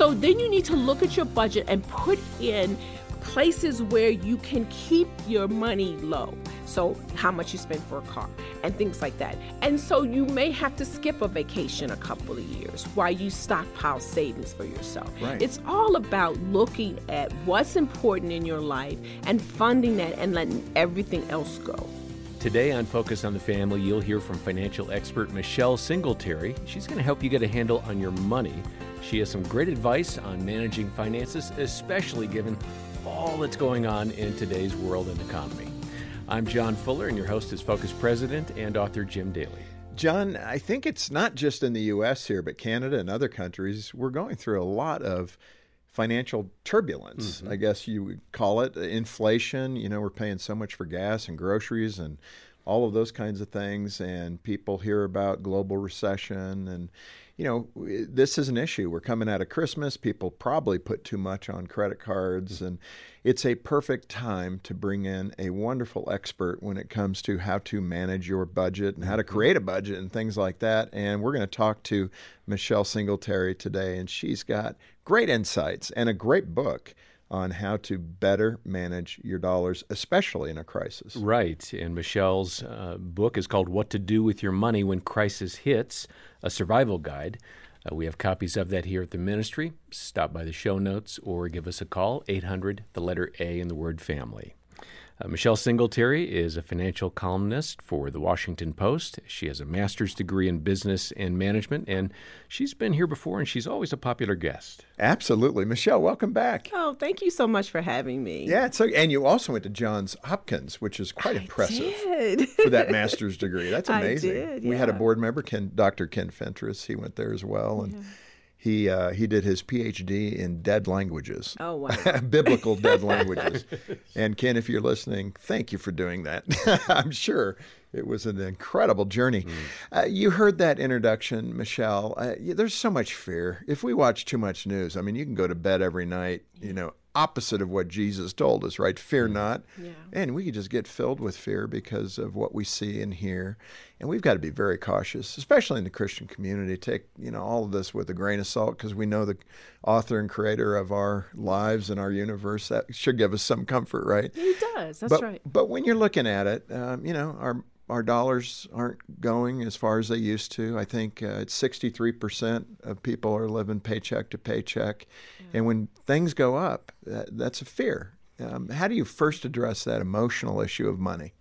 So then you need to look at your budget and put in places where you can keep your money low. So, how much you spend for a car and things like that. And so, you may have to skip a vacation a couple of years while you stockpile savings for yourself. Right. It's all about looking at what's important in your life and funding that and letting everything else go. Today on Focus on the Family, you'll hear from financial expert Michelle Singletary. She's going to help you get a handle on your money. She has some great advice on managing finances, especially given all that's going on in today's world and economy. I'm John Fuller, and your host is Focus President and author Jim Daly. John, I think it's not just in the U.S. here, but Canada and other countries. We're going through a lot of financial turbulence, Mm-hmm. I guess you would call it. Inflation, you know, we're paying so much for gas and groceries and all of those kinds of things. And people hear about global recession. And, you know, this is an issue. We're coming out of Christmas. People probably put too much on credit cards. And it's a perfect time to bring in a wonderful expert when it comes to how to manage your budget and how to create a budget and things like that. And we're going to talk to Michelle Singletary today. And she's got great insights and a great book on how to better manage your dollars, especially in a crisis. Right. And Michelle's uh, book is called What to Do with Your Money When Crisis Hits, a survival guide. Uh, we have copies of that here at the ministry. Stop by the show notes or give us a call, 800, the letter A, in the word family. Uh, Michelle Singletary is a financial columnist for the Washington Post. She has a master's degree in business and management, and she's been here before, and she's always a popular guest. Absolutely. Michelle, welcome back. Oh, thank you so much for having me. Yeah, it's so, and you also went to Johns Hopkins, which is quite impressive Did. for that master's degree. That's I amazing. did, We had a board member, Ken, Dr. Ken Fentress. He went there as well, and he uh, he did his PhD in dead languages. Oh, wow. biblical dead languages. And Ken, if you're listening, thank you for doing that. I'm sure it was an incredible journey. Uh, you heard that introduction, Michelle. Uh, there's so much fear. If we watch too much news, I mean, you can go to bed every night, you know, opposite of what Jesus told us, right? Fear not. Yeah. And we could just get filled with fear because of what we see and hear. And we've got to be very cautious, especially in the Christian community. Take, you know, all of this with a grain of salt because we know the author and creator of our lives and our universe. That should give us some comfort, right? He does. That's but, right. But when you're looking at it, um, you know, our our dollars aren't going as far as they used to. I think uh, it's 63% of people are living paycheck to paycheck. And when things go up, that, that's a fear. Um, how do you first address that emotional issue of money?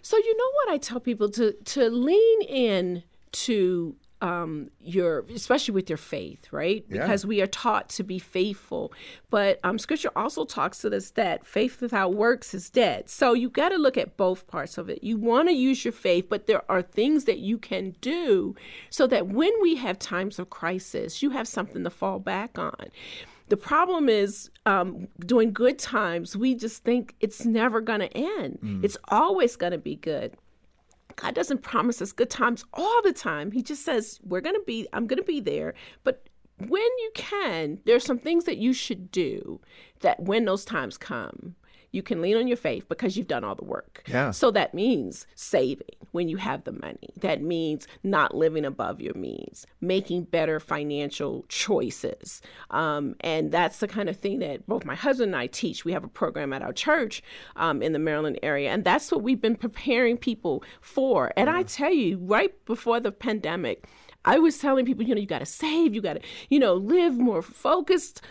So you know what I tell people to to lean in to um, your especially with your faith, right? Yeah. Because we are taught to be faithful, but um, Scripture also talks to us that faith without works is dead. So you got to look at both parts of it. You want to use your faith, but there are things that you can do so that when we have times of crisis, you have something to fall back on. The problem is um, during good times, we just think it's never going to end. It's always going to be good. God doesn't promise us good times all the time. He just says, We're going to be, I'm going to be there. But when you can, there's some things that you should do that when those times come, you can lean on your faith because you've done all the work. Yeah. So that means saving when you have the money. That means not living above your means, making better financial choices. Um, and that's the kind of thing that both my husband and I teach. We have a program at our church um, in the Maryland area, and that's what we've been preparing people for. And I tell you, right before the pandemic, I was telling people, you know, you got to save, you got to, you know, live more focused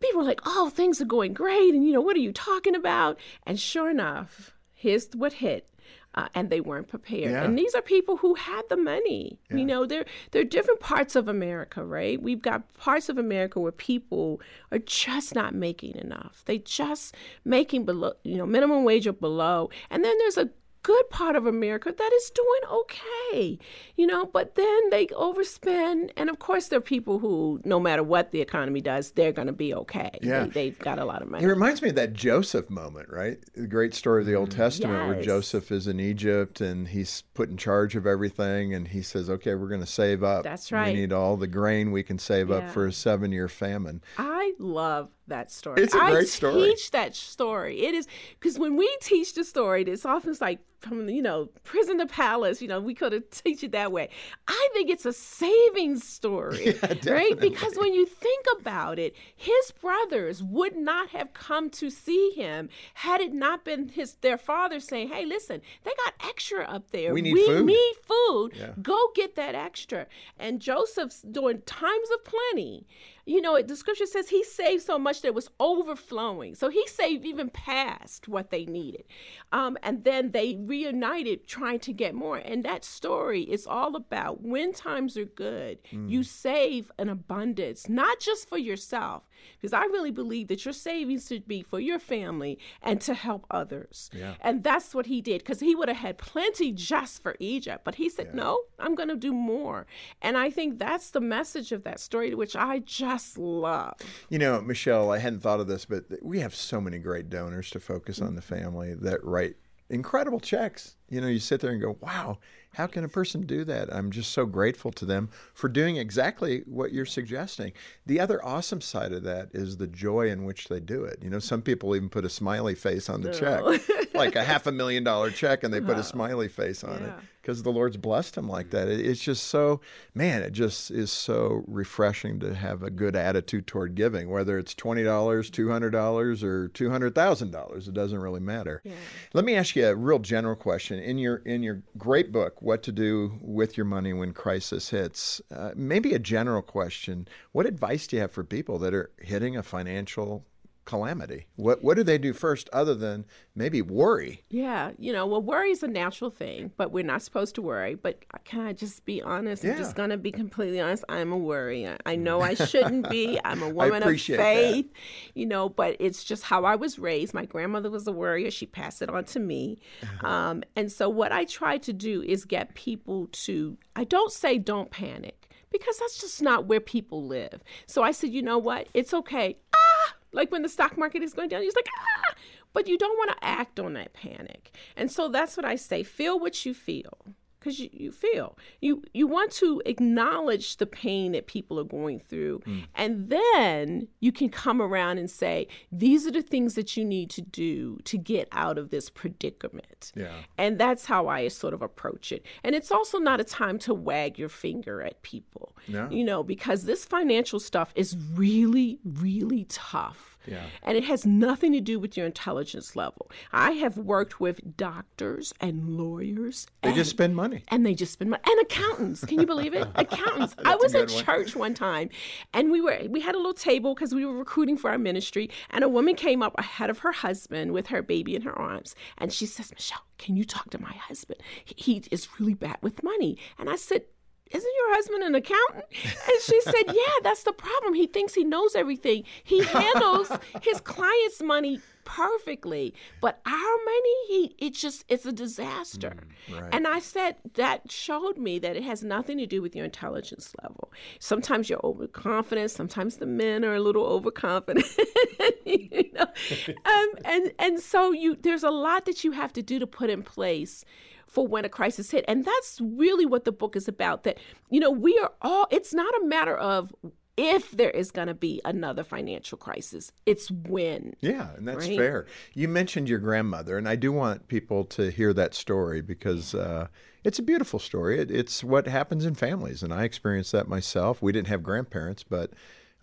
people are like, oh, things are going great. And, you know, what are you talking about? And sure enough, here's what hit. Uh, and they weren't prepared. Yeah. And these are people who had the money. You know, there there are different parts of America, right? We've got parts of America where people are just not making enough. They just making below, you know, minimum wage or below. And then there's a good part of America that is doing okay, you know, but then they overspend. And of course, there are people who, no matter what the economy does, they're going to be okay. Yeah. They, they've got a lot of money. It reminds me of that Joseph moment, right? The great story of the Old mm, Testament where Joseph is in Egypt and he's put in charge of everything and he says, okay, we're going to save up. That's right. We need all the grain we can save up for a seven year famine. I love that story. It's a I great story. teach that story. It is because when we teach the story, it's often like from you know prison to palace. You know, we could have teach it that way. I think it's a saving story, Yeah, right? Because when you think about it, his brothers would not have come to see him had it not been his their father saying, "Hey, listen, they got extra up there. We need food." need food. Yeah. Go get that extra." And Joseph's during times of plenty. You know, the scripture says he saved so much that it was overflowing. So he saved even past what they needed. Um, and then they reunited trying to get more. And that story is all about when times are good, mm. you save an abundance, not just for yourself, because I really believe that your savings should be for your family and to help others. Yeah. And that's what he did, because he would have had plenty just for Egypt. But he said, no, I'm going to do more. And I think that's the message of that story, which I just love. You know, Michelle, I hadn't thought of this, but we have so many great donors to focus mm. on the family that write incredible checks. You know, you sit there and go, wow, how can a person do that? I'm just so grateful to them for doing exactly what you're suggesting. The other awesome side of that is the joy in which they do it. You know, some people even put a smiley face on the check, like a half a million dollar check, and they put a smiley face on it Yeah. Because the Lord's blessed him like that. It- It's just so, man, it just is so refreshing to have a good attitude toward giving, whether it's $20, $200, or $200,000. It doesn't really matter. Let me ask you a real general question. In your, in your great book, What to Do with Your Money When Crisis Hits, uh, maybe a general question. What advice do you have for people that are hitting a financial calamity? What, what do they do first other than maybe worry? Yeah, you know, well, worry is a natural thing, but we're not supposed to worry. But can I just be honest? I'm just going to be completely honest. I'm a worrier. I know I shouldn't be. I'm a woman of appreciate that. faith, you know, but it's just how I was raised. My grandmother was a worrier. She passed it on to me. Uh-huh. Um, and so what I try to do is get people to, I don't say don't panic because that's just not where people live. So I said, you know what? It's okay. Ah, like when the stock market is going down, you're just like, ah, but you don't want to act on that panic. And so that's what I say feel what you feel. Because you, you feel you you want to acknowledge the pain that people are going through, mm. and then you can come around and say these are the things that you need to do to get out of this predicament. Yeah. And that's how I sort of approach it. And it's also not a time to wag your finger at people. No. You know, because this financial stuff is really, really tough. Yeah. And it has nothing to do with your intelligence level. I have worked with doctors and lawyers. They and, just spend money. and they just spend money. And accountants. Can you believe it? Accountants. I was at one. church one time and we were we had a little table because we were recruiting for our ministry and a woman came up ahead of her husband with her baby in her arms and she says michelle can you talk to my husband he, he is really bad with money and i said isn't your husband an accountant? And she said, Yeah, that's the problem. He thinks he knows everything. He handles his clients' money perfectly. But our money, he it just it's a disaster. right. And I said that showed me that it has nothing to do with your intelligence level. Sometimes you're overconfident, sometimes the men are a little overconfident. you know? um, and and so you there's a lot that you have to do to put in place for when a crisis hit. And that's really what the book is about. That, you know, we are all it's not a matter of if there is going to be another financial crisis. It's when. Yeah, and that's Right? fair. You mentioned your grandmother, and I do want people to hear that story because uh, it's a beautiful story. It, it's what happens in families, and I experienced that myself. We didn't have grandparents, but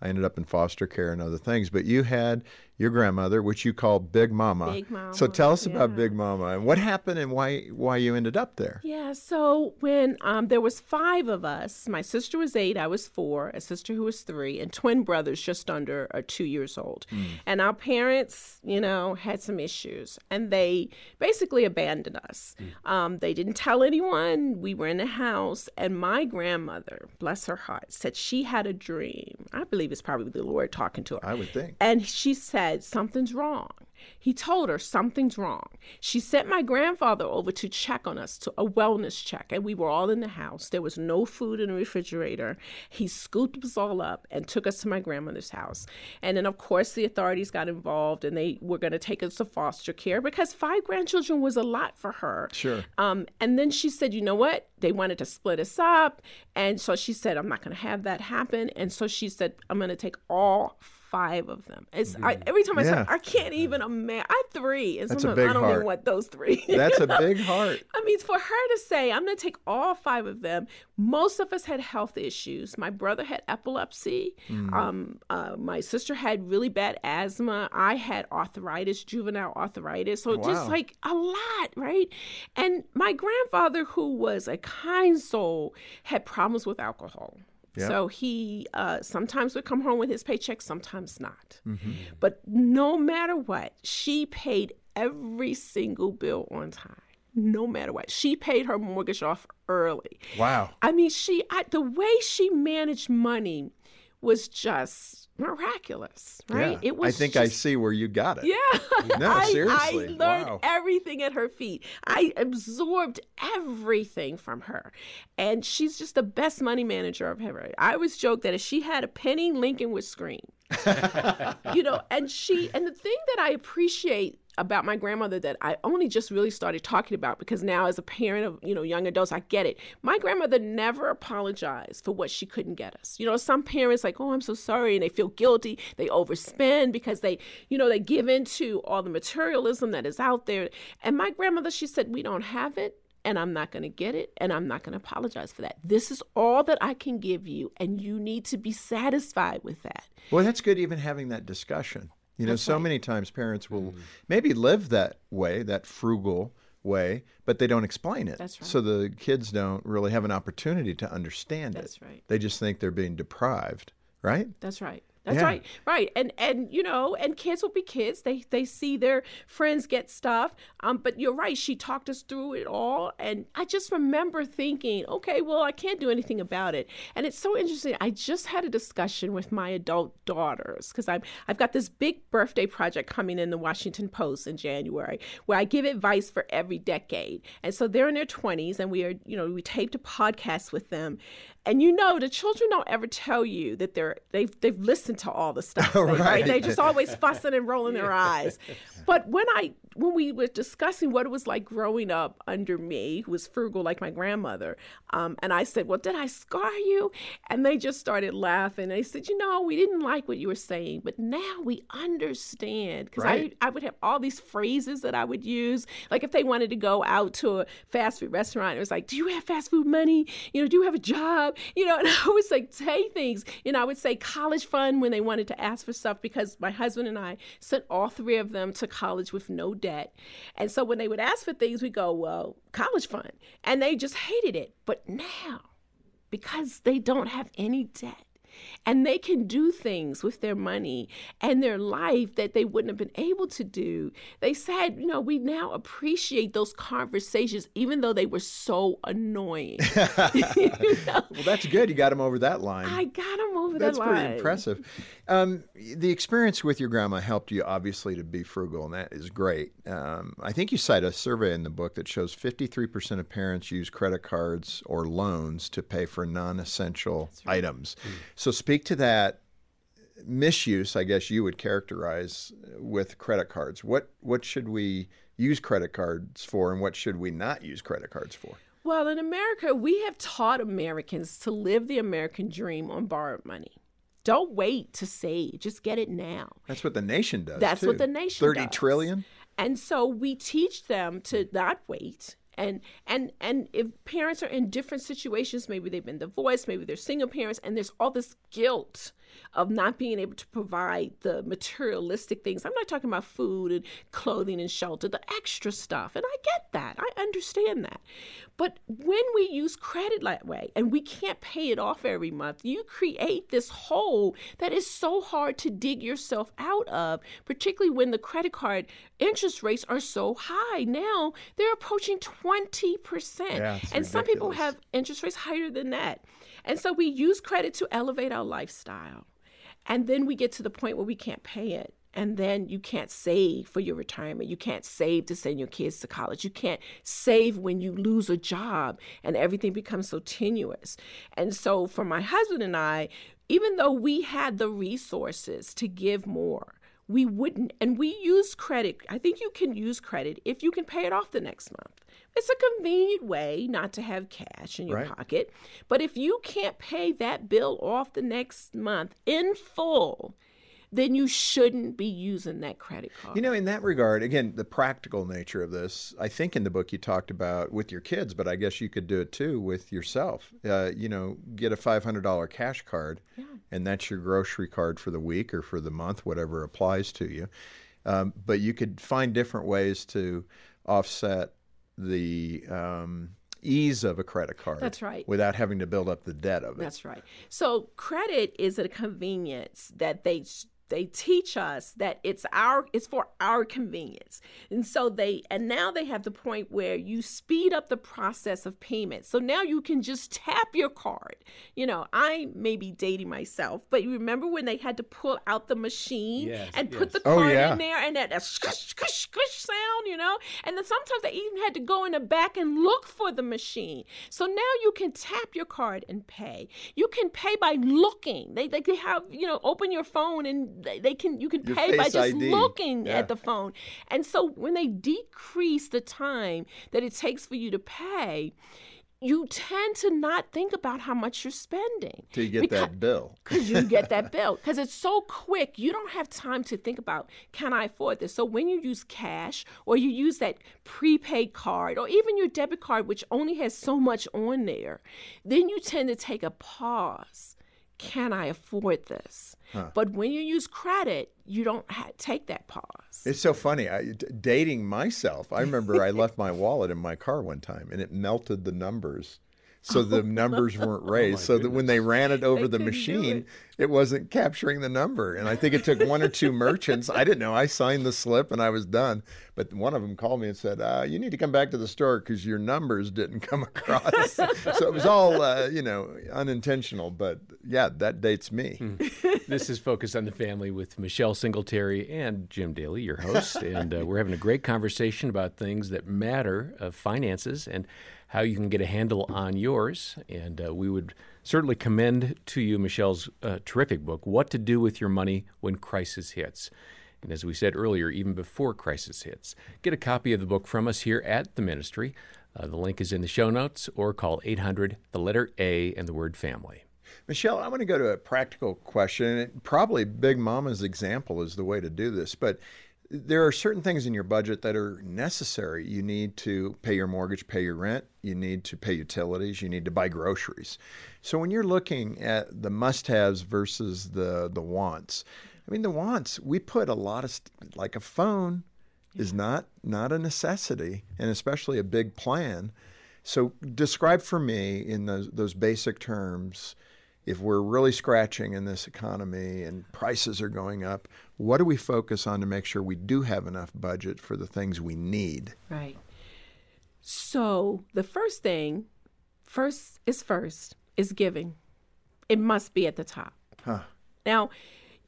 I ended up in foster care and other things. But you had your grandmother, which you call Big Mama. Big Mama, So tell us about. Big Mama and what happened and why why you ended up there. Yeah, so when um, there was five of us, my sister was eight, I was four, a sister who was three, and twin brothers just under or two years old. And our parents, you know, had some issues, and they basically abandoned us. Um, they didn't tell anyone. We were in the house, and my grandmother, bless her heart, said she had a dream. I believe it's probably the Lord talking to her. I would think. And she said, Something's wrong. He told her something's wrong. She sent my grandfather over to check on us, to a wellness check, and we were all in the house. There was no food in the refrigerator. He scooped us all up and took us to my grandmother's house. And then, of course, the authorities got involved and they were going to take us to foster care because five grandchildren was a lot for her. Sure. Um, and then she said, You know what? they wanted to split us up. And so she said, I'm not going to have that happen. And so she said, I'm going to take all five of them. It's I, every time I Yeah. say I can't even imagine. I have three, and That's sometimes I don't heart. even want those three. That's a big heart. I mean, for her to say, I'm going to take all five of them. Most of us had health issues. My brother had epilepsy. Mm. Um, uh, my sister had really bad asthma. I had arthritis, juvenile arthritis. So just like a lot, right? And my grandfather, who was a kind soul, had problems with alcohol. Yep. So he uh, sometimes would come home with his paycheck, sometimes not. Mm-hmm. But no matter what, she paid every single bill on time. No matter what, she paid her mortgage off early. Wow. I mean, she I, the way she managed money was just miraculous, right? Yeah. It was. I think I see where you got it. yeah. No, I, I learned Wow. everything at her feet. I absorbed everything from her. And she's just the best money manager I've ever. I always joke that if she had a penny, Lincoln would scream. you know, and she and the thing that I appreciate about my grandmother that I only just really started talking about because now as a parent of, you know, young adults, I get it. My grandmother never apologized for what she couldn't get us. You know, some parents like, "Oh, I'm so sorry," and they feel guilty. They overspend because they, you know, they give in to all the materialism that is out there. And my grandmother, she said, "We don't have it." And I'm not going to get it, and I'm not going to apologize for that. This is all that I can give you, and you need to be satisfied with that. Well, that's good even having that discussion. You know, That's so right. many times parents will mm. maybe live that way, that frugal way, but they don't explain it. That's right. So the kids don't really have an opportunity to understand it. That's right. They just think they're being deprived, right? That's right. That's Yeah. right. Right. And and you know, and kids will be kids. They they see their friends get stuff. Um, but you're right. She talked us through it all, and I just remember thinking, okay, well, I can't do anything about it. And it's so interesting. I just had a discussion with my adult daughters because I'm I've got this big birthday project coming in the Washington Post in January where I give advice for every decade. And so they're in their 20s, and we are you know we taped a podcast with them. And you know, the children don't ever tell you that they're they've they've listened to all the stuff, right? Right. They just always fussing and rolling their eyes. But when I when we were discussing what it was like growing up under me, who was frugal like my grandmother, um, and I said, "Well, did I scar you?" And they just started laughing. They said, "You know, we didn't like what you were saying, but now we understand." Because Right. I I would have all these phrases that I would use, like if they wanted to go out to a fast food restaurant, it was like, "Do you have fast food money? You know, do you have a job?" You know, and I would like say things. You know, I would say college fund when they wanted to ask for stuff because my husband and I sent all three of them to college with no debt, and so when they would ask for things, we go, "Well, college fund," and they just hated it. But now, because they don't have any debt and they can do things with their money and their life that they wouldn't have been able to do. They said, you know, we now appreciate those conversations, even though they were so annoying. You know? Well, that's good. You got them over that line. I got them over that line. That's pretty impressive. Um, the experience with your grandma helped you, obviously, to be frugal, and that is great. Um, I think you cite a survey in the book that shows 53% of parents use credit cards or loans to pay for non essential items. So, speak to that misuse, I guess you would characterize with credit cards. What, what should we use credit cards for, and what should we not use credit cards for? Well, in America, we have taught Americans to live the American dream on borrowed money. Don't wait to save, just get it now. That's what the nation does. That's too. what the nation Thirty does. trillion. And so we teach them to not wait. And and and if parents are in different situations, maybe they've been divorced, maybe they're single parents, and there's all this guilt of not being able to provide the materialistic things. I'm not talking about food and clothing and shelter, the extra stuff. And I get that. I understand that. But when we use credit that way and we can't pay it off every month, you create this hole that is so hard to dig yourself out of, particularly when the credit card interest rates are so high. Now they're approaching 20%. Yeah, and some people have interest rates higher than that. And so we use credit to elevate our lifestyle. And then we get to the point where we can't pay it. And then you can't save for your retirement. You can't save to send your kids to college. You can't save when you lose a job and everything becomes so tenuous. And so for my husband and I, even though we had the resources to give more, we wouldn't and we use credit i think you can use credit if you can pay it off the next month it's a convenient way not to have cash in your Right. pocket but if you can't pay that bill off the next month in full then you shouldn't be using that credit card You know, in that regard, again, the practical nature of this, I think in the book you talked about with your kids, but I guess you could do it too with yourself. Uh, you know, get a $500 cash card, and that's your grocery card for the week or for the month, whatever applies to you. Um, but you could find different ways to offset the um, ease of a credit card. That's right. Without having to build up the debt of it. That's right. So credit is a convenience that they they teach us that it's our it's for our convenience. And so they and now they have the point where you speed up the process of payment. So now you can just tap your card. You know, I may be dating myself, but you remember when they had to pull out the machine Yes, and put yes. the Oh, card yeah. in there and that, that squish, squish, squish sound, you know? And then sometimes they even had to go in the back and look for the machine. So now you can tap your card and pay. You can pay by looking. They, they, they have, you know, open your phone and they, can you can Your pay by just ID. looking Yeah. at the phone. And so when they decrease the time that it takes for you to pay, you tend to not think about how much you're spending. Till you get Becau- that bill. because you get that bill because it's so quick you don't have time to think about can i afford this so when you use cash or you use that prepaid card or even your debit card which only has so much on there then you tend to take a pause can i afford this but when you use credit you don't ha- take that pause It's so funny. I, d- dating myself, I remember I left my wallet in my car one time and it melted the numbers. So the numbers weren't raised. so that when they ran it over the machine, it. it. wasn't capturing the number. And I think it took one or two merchants. I didn't know. I signed the slip and I was done. But one of them called me and said, uh, "You need to come back to the store because your numbers didn't come across." so it was all, uh, you know, unintentional. But yeah, that dates me. This is Focus on the Family with Michelle Singletary and Jim Daly, your host. and uh, we're having a great conversation about things that matter of finances and how you can get a handle on yours. And uh, we would certainly commend to you Michelle's uh, terrific book, What to Do with Your Money When Crisis Hits. And as we said earlier, even before crisis hits, get a copy of the book from us here at the ministry. Uh, the link is in the show notes or call 800, the letter A, and the word family. Michelle, I want to go to a practical question. Probably Big Mama's example is the way to do this, but there are certain things in your budget that are necessary. You need to pay your mortgage, pay your rent, you need to pay utilities, you need to buy groceries. So when you're looking at the must-haves versus the the wants, I mean the wants, we put a lot of st- like a phone is not not a necessity and especially a big plan. So describe for me in those those basic terms if we're really scratching in this economy and prices are going up, what do we focus on to make sure we do have enough budget for the things we need? Right. So the first thing, first is first, is giving. It must be at the top. Huh. Now,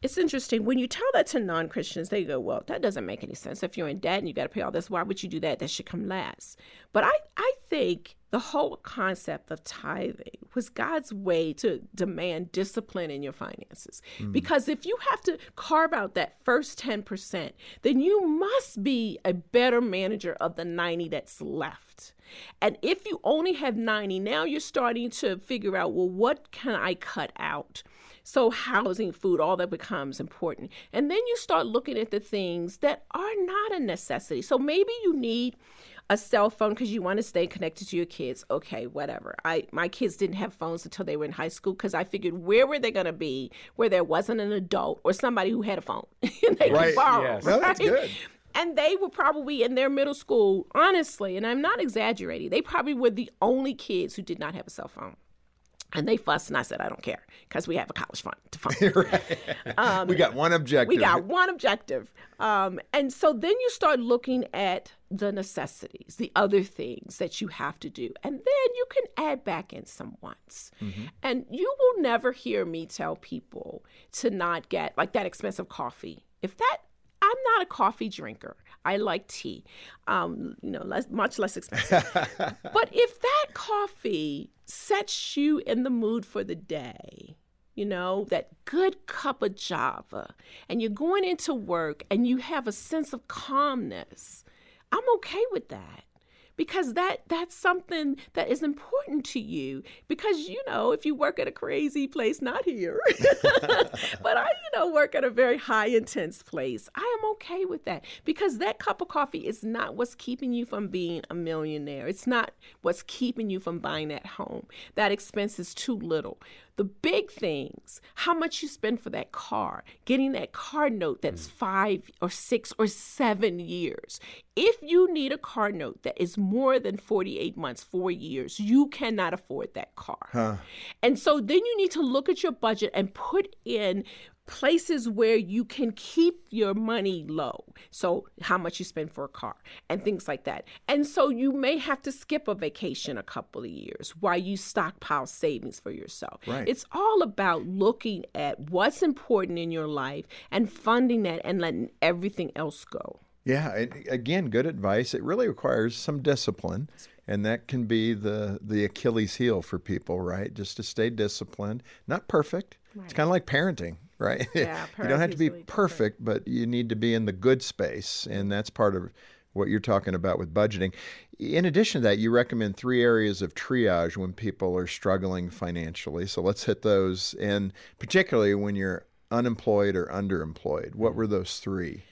it's interesting when you tell that to non-Christians, they go, "Well, that doesn't make any sense. If you're in debt and you got to pay all this, why would you do that? That should come last." But I, I think the whole concept of tithing was God's way to demand discipline in your finances. Mm. Because if you have to carve out that first 10%, then you must be a better manager of the 90 that's left. And if you only have 90, now you're starting to figure out, well, what can I cut out? So, housing, food, all that becomes important. And then you start looking at the things that are not a necessity. So, maybe you need a cell phone because you want to stay connected to your kids. Okay, whatever. I my kids didn't have phones until they were in high school because I figured where were they going to be where there wasn't an adult or somebody who had a phone and they Right, could borrow. yes. No, that's good. And they were probably in their middle school, honestly, and I'm not exaggerating. They probably were the only kids who did not have a cell phone. And they fussed, and I said, I don't care because we have a college fund to fund. we got one objective. Um, We got one objective. Um, and so then you start looking at the necessities, the other things that you have to do. And then you can add back in some wants. And you will never hear me tell people to not get like that expensive coffee. If that, I'm not a coffee drinker. I like tea, um, you know, less, much less expensive. but if that coffee sets you in the mood for the day, you know, that good cup of java, and you're going into work and you have a sense of calmness, I'm okay with that because that that's something that is important to you. Because you know if you work at a crazy place not here. But i you know work at a very high intense place. I am okay with that because that cup of coffee is not what's keeping you from being a millionaire. It's not what's keeping you from buying that home. That expense is too little. The big things, how much you spend for that car, getting that car note that's mm. five or six or seven years. If you need a car note that is more than 48 months, four years, you cannot afford that car. Huh. And so then you need to look at your budget and put in places where you can keep your money low. So, how much you spend for a car and things like that. And so, you may have to skip a vacation a couple of years while you stockpile savings for yourself. Right. It's all about looking at what's important in your life and funding that and letting everything else go. Yeah, again, good advice. It really requires some discipline, and that can be the the Achilles heel for people, right? Just to stay disciplined, not perfect. Right. It's kind of like parenting right? Yeah, you don't have to be perfect, but you need to be in the good space, and that's part of what you're talking about with budgeting. In addition to that, you recommend three areas of triage when people are struggling financially. So let's hit those, and particularly when you're unemployed or underemployed. What mm. were those three?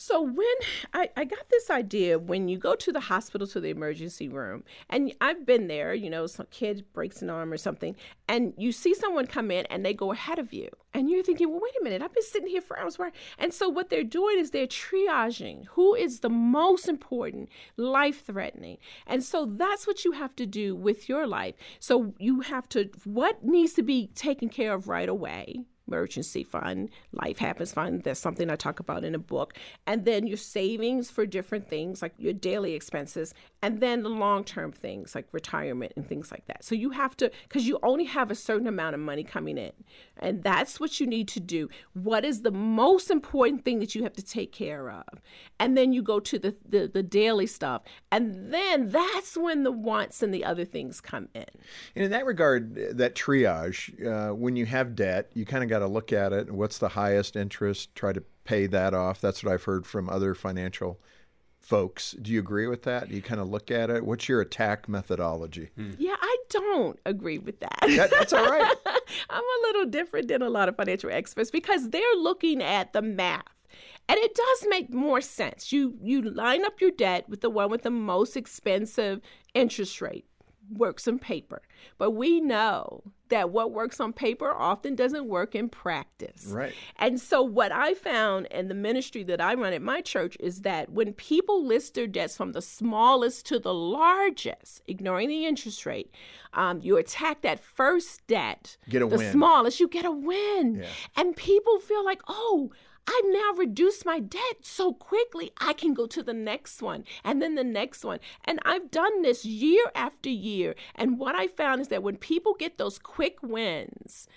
So when I, I got this idea, when you go to the hospital to the emergency room, and I've been there, you know, some kid breaks an arm or something, and you see someone come in and they go ahead of you, and you're thinking, well, wait a minute, I've been sitting here for hours. Where? And so what they're doing is they're triaging who is the most important, life threatening, and so that's what you have to do with your life. So you have to what needs to be taken care of right away emergency fund, life happens fund. That's something I talk about in a book. And then your savings for different things like your daily expenses, and then the long term things like retirement and things like that. So you have to, because you only have a certain amount of money coming in. And that's what you need to do. What is the most important thing that you have to take care of? And then you go to the, the, the daily stuff. And then that's when the wants and the other things come in. And in that regard, that triage, uh, when you have debt, you kind of got to look at it. What's the highest interest? Try to pay that off. That's what I've heard from other financial folks. Do you agree with that? Do you kind of look at it? What's your attack methodology? Hmm. Yeah, I don't agree with that. that that's all right. I'm a little different than a lot of financial experts because they're looking at the math. And it does make more sense. You you line up your debt with the one with the most expensive interest rate works on paper. But we know that what works on paper often doesn't work in practice. Right. And so what I found in the ministry that I run at my church is that when people list their debts from the smallest to the largest, ignoring the interest rate, um, you attack that first debt, get a the win. smallest, you get a win. Yeah. And people feel like, oh, I've now reduced my debt so quickly, I can go to the next one and then the next one. And I've done this year after year. And what I found is that when people get those quick wins,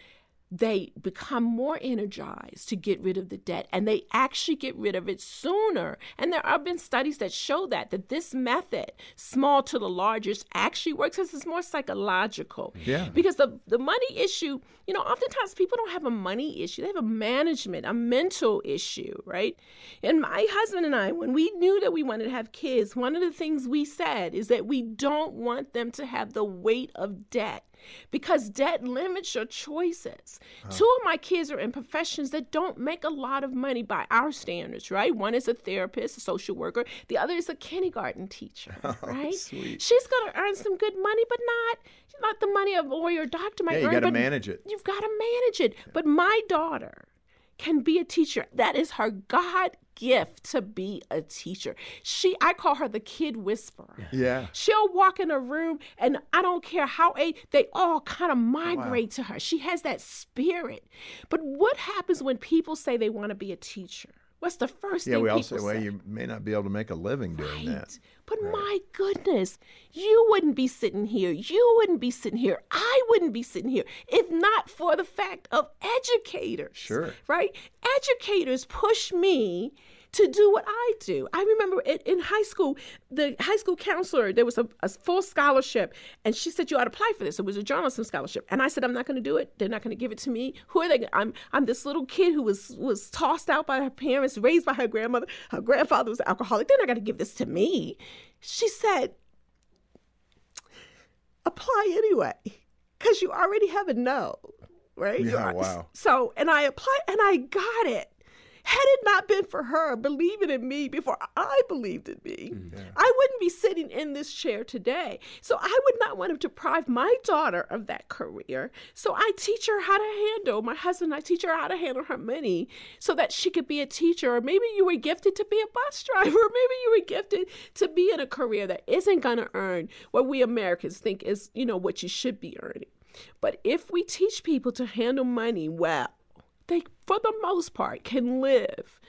they become more energized to get rid of the debt and they actually get rid of it sooner. And there have been studies that show that that this method small to the largest actually works because it's more psychological. Yeah. Because the, the money issue you know oftentimes people don't have a money issue. They have a management a mental issue right? And my husband and i when we knew that we wanted to have kids one of the things we said is that we don't want them to have the weight of debt because debt limits your choices. Huh. Two of my kids are in professions that don't make a lot of money by our standards, right? One is a therapist, a social worker, the other is a kindergarten teacher, oh, right? Sweet. She's going to earn some good money, but not not the money of a lawyer or doctor might yeah, you earn. You got to manage it. You've got to manage it. Yeah. But my daughter can be a teacher. That is her God gift to be a teacher. She I call her the kid whisperer. Yeah. She'll walk in a room and I don't care how age they all kind of migrate wow. to her. She has that spirit. But what happens when people say they want to be a teacher? What's the first yeah, thing Yeah, we all say, well, you may not be able to make a living doing right. that. But right. my goodness, you wouldn't be sitting here. You wouldn't be sitting here. I wouldn't be sitting here if not for the fact of educators. Sure. Right? Educators push me to do what I do. I remember in, in high school, the high school counselor, there was a, a, full scholarship, and she said, You ought to apply for this. It was a journalism scholarship. And I said, I'm not going to do it. They're not going to give it to me. Who are they? I'm, I'm this little kid who was, was tossed out by her parents, raised by her grandmother. Her grandfather was an alcoholic. They're not going to give this to me. She said, Apply anyway, because you already have a no right? Yeah, wow. So, and I applied and I got it. Had it not been for her believing in me before I believed in me, mm, yeah. I wouldn't be sitting in this chair today. So I would not want to deprive my daughter of that career. So I teach her how to handle my husband. I teach her how to handle her money so that she could be a teacher. Or maybe you were gifted to be a bus driver. Maybe you were gifted to be in a career that isn't going to earn what we Americans think is, you know, what you should be earning. But if we teach people to handle money well, they, for the most part, can live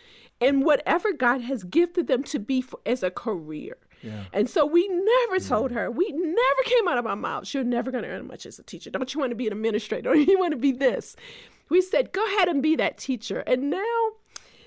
in whatever God has gifted them to be for, as a career. Yeah. And so we never mm-hmm. told her, we never came out of our mouths, you're never going to earn much as a teacher. Don't you want to be an administrator? Or you want to be this? We said, go ahead and be that teacher. And now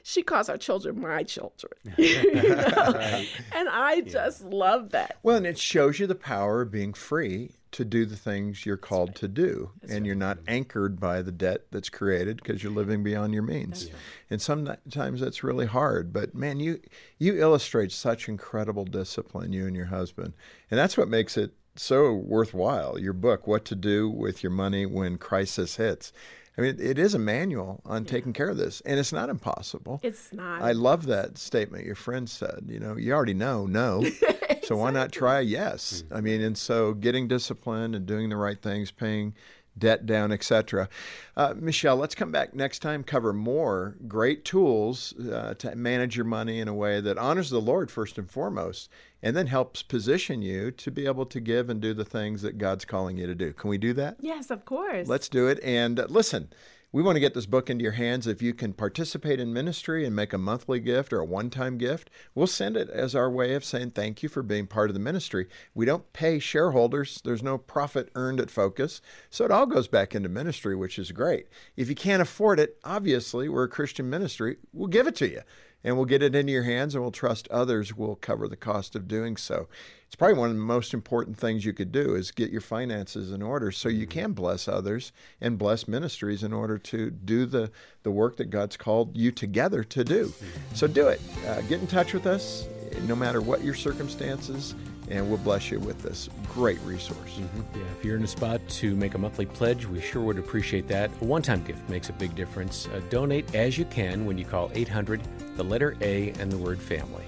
she calls our children my children. you know? right. And I just love that. Well, and it shows you the power of being free to do the things you're called right. to do that's and right. you're not anchored by the debt that's created because you're living beyond your means and sometimes that's really hard but man you you illustrate such incredible discipline you and your husband and that's what makes it so worthwhile your book what to do with your money when crisis hits I mean, it is a manual on yeah. taking care of this, and it's not impossible. It's not. I love that statement your friend said. You know, you already know no, exactly. so why not try yes? Mm-hmm. I mean, and so getting disciplined and doing the right things, paying debt down, etc. Uh, Michelle, let's come back next time, cover more great tools uh, to manage your money in a way that honors the Lord first and foremost, and then helps position you to be able to give and do the things that God's calling you to do. Can we do that? Yes, of course. Let's do it. And uh, listen, we want to get this book into your hands. If you can participate in ministry and make a monthly gift or a one time gift, we'll send it as our way of saying thank you for being part of the ministry. We don't pay shareholders, there's no profit earned at Focus. So it all goes back into ministry, which is great. If you can't afford it, obviously, we're a Christian ministry, we'll give it to you and we'll get it into your hands and we'll trust others will cover the cost of doing so. It's probably one of the most important things you could do is get your finances in order so you mm-hmm. can bless others and bless ministries in order to do the, the work that God's called you together to do. So do it. Uh, get in touch with us no matter what your circumstances and we'll bless you with this great resource. Mm-hmm. Yeah, if you're in a spot to make a monthly pledge, we sure would appreciate that. A one time gift makes a big difference. Uh, donate as you can when you call 800 the letter A, and the word family.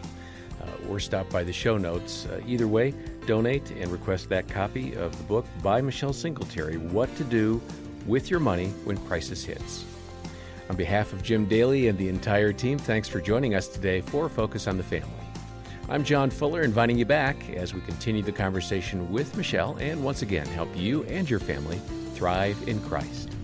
Uh, or stop by the show notes. Uh, either way, donate and request that copy of the book by Michelle Singletary, What to Do with Your Money When Crisis Hits. On behalf of Jim Daly and the entire team, thanks for joining us today for Focus on the Family. I'm John Fuller, inviting you back as we continue the conversation with Michelle and once again help you and your family thrive in Christ.